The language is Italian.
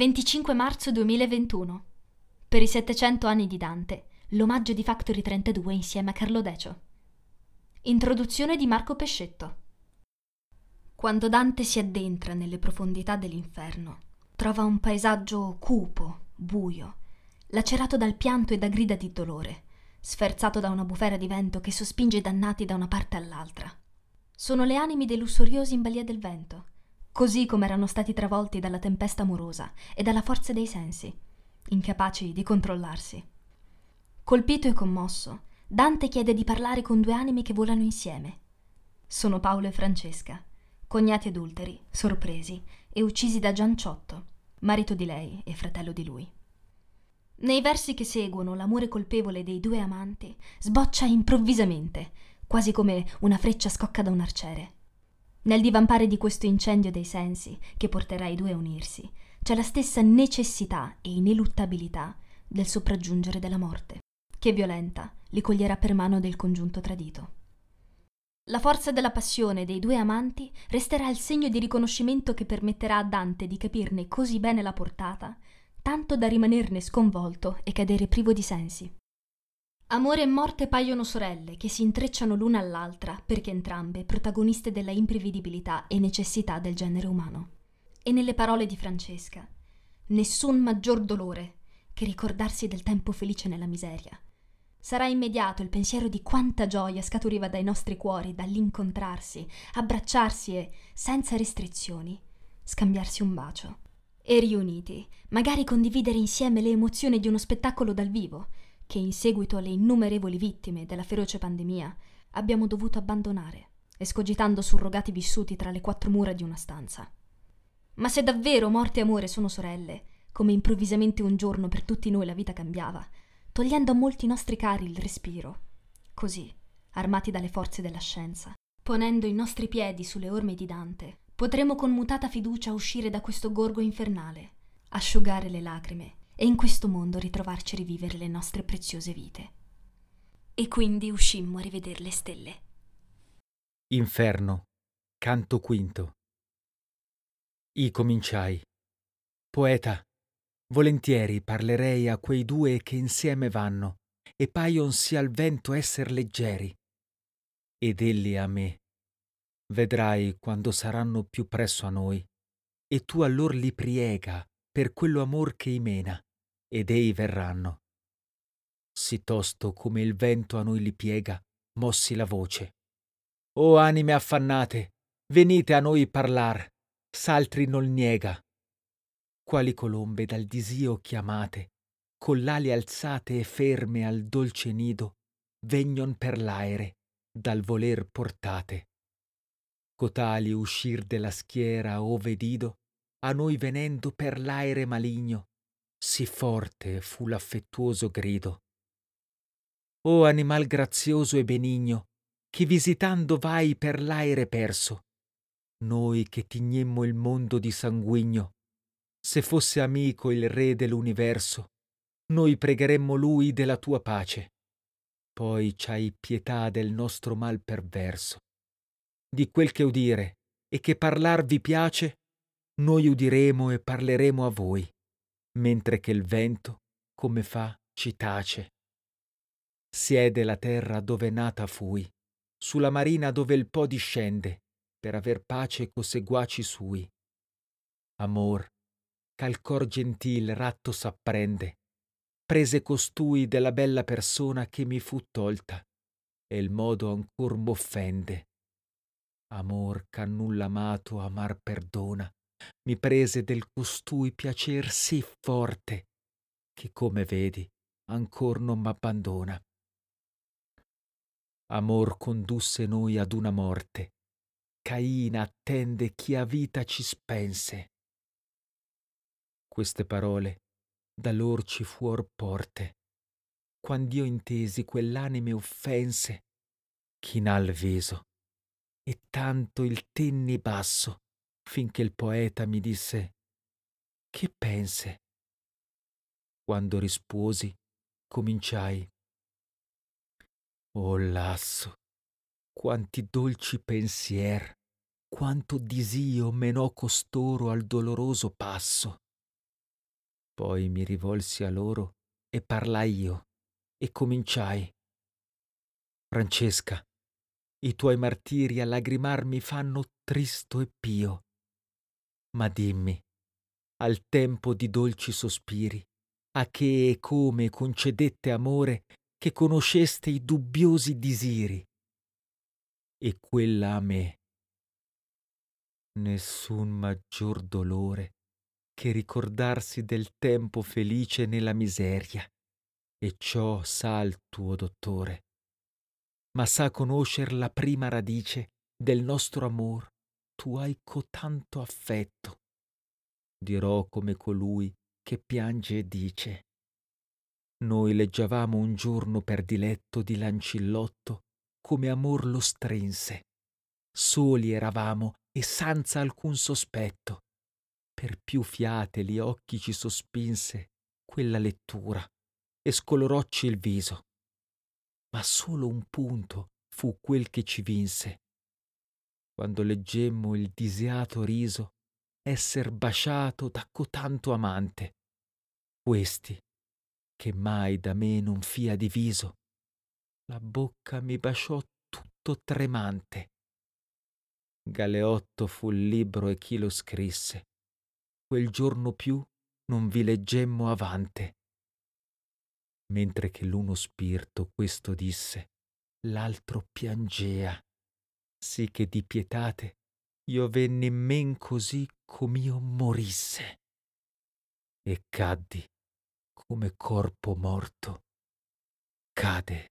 25 marzo 2021. Per i 700 anni di Dante, l'omaggio di Factory 32 insieme a Carlo Decio. Introduzione di Marco Pescetto. Quando Dante si addentra nelle profondità dell'inferno, trova un paesaggio cupo, buio, lacerato dal pianto e da grida di dolore, sferzato da una bufera di vento che sospinge i dannati da una parte all'altra. Sono le anime dei lussuriosi in balia del vento, così come erano stati travolti dalla tempesta amorosa e dalla forza dei sensi, incapaci di controllarsi. Colpito e commosso, Dante chiede di parlare con due anime che volano insieme. Sono Paolo e Francesca, cognati adulteri, sorpresi e uccisi da Gianciotto, marito di lei e fratello di lui. Nei versi che seguono, l'amore colpevole dei due amanti sboccia improvvisamente, quasi come una freccia scocca da un arciere. Nel divampare di questo incendio dei sensi, che porterà i due a unirsi, c'è la stessa necessità e ineluttabilità del sopraggiungere della morte, che violenta li coglierà per mano del congiunto tradito. La forza della passione dei due amanti resterà il segno di riconoscimento che permetterà a Dante di capirne così bene la portata, tanto da rimanerne sconvolto e cadere privo di sensi. Amore e morte paiono sorelle che si intrecciano l'una all'altra perché entrambe protagoniste della imprevedibilità e necessità del genere umano. E nelle parole di Francesca, nessun maggior dolore che ricordarsi del tempo felice nella miseria. Sarà immediato il pensiero di quanta gioia scaturiva dai nostri cuori dall'incontrarsi, abbracciarsi e, senza restrizioni, scambiarsi un bacio. E riuniti, magari condividere insieme le emozioni di uno spettacolo dal vivo, che in seguito alle innumerevoli vittime della feroce pandemia abbiamo dovuto abbandonare, escogitando surrogati vissuti tra le quattro mura di una stanza. Ma se davvero morte e amore sono sorelle, come improvvisamente un giorno per tutti noi la vita cambiava, togliendo a molti nostri cari il respiro, così, armati dalle forze della scienza, ponendo i nostri piedi sulle orme di Dante, potremo con mutata fiducia uscire da questo gorgo infernale, asciugare le lacrime e in questo mondo ritrovarci a rivivere le nostre preziose vite. E quindi uscimmo a rivedere le stelle. Inferno, canto quinto. I cominciai. Poeta, volentieri parlerei a quei due che insieme vanno e paionsi al vento esser leggeri. Ed elli a me. Vedrai quando saranno più presso a noi, e tu allor li priega per quello amor che imena ed ei verranno. Sì tosto come il vento a noi li piega, mossi la voce. O anime affannate, venite a noi parlar, s'altri non niega. Quali colombe dal disio chiamate, con l'ali alzate e ferme al dolce nido, vegnon per l'aere, dal voler portate. Cotali uscir della schiera ove dido, a noi venendo per l'aere maligno, sì forte fu l'affettuoso grido. O animal grazioso e benigno, che visitando vai per l'aere perso, noi che tignemmo il mondo di sanguigno, se fosse amico il re dell'universo, noi pregheremmo lui della tua pace. Poi c'hai pietà del nostro mal perverso. Di quel che udire e che parlar vi piace, noi udiremo e parleremo a voi mentre che il vento, come fa, ci tace. Siede la terra dove nata fui, sulla marina dove il Po discende, per aver pace co seguaci sui. Amor, ch'al cor gentil ratto s'apprende, prese costui della bella persona che mi fu tolta, e il modo ancor m'offende. Amor ch'a nulla amato amar perdona, mi prese del costui piacer sì forte che come vedi ancor non m'abbandona. Amor condusse noi ad una morte. Caina attende chi a vita ci spense. Queste parole da lor ci fuor porte quand'io intesi quell'anime offense chinal viso e tanto il tenni basso finché il poeta mi disse Che pense? Quando risposi, cominciai. Oh lasso, quanti dolci pensier, quanto disio menò costoro al doloroso passo. Poi mi rivolsi a loro e parlai io e cominciai. Francesca, i tuoi martiri a lagrimar mi fanno tristo e pio. Ma dimmi, al tempo di dolci sospiri, a che e come concedette amore che conosceste i dubbiosi disiri? E quella a me. Nessun maggior dolore che ricordarsi del tempo felice nella miseria, e ciò sa il tuo dottore, ma sa conoscer la prima radice del nostro amor, tu hai cotanto affetto. Dirò come colui che piange e dice, noi leggiavamo un giorno per diletto di Lancillotto come amor lo strinse. Soli eravamo e senza alcun sospetto. Per più fiate gli occhi ci sospinse quella lettura e scolorocci il viso. Ma solo un punto fu quel che ci vinse. Quando leggemmo il disiato riso esser basciato da cotanto amante. Questi che mai da me non fia diviso. La bocca mi basciò tutto tremante. Galeotto fu il libro e chi lo scrisse. Quel giorno più non vi leggemmo avante. Mentre che l'uno spirito questo disse, l'altro piangea, sì che di pietate io venni men così com'io morisse. E caddi come corpo morto cade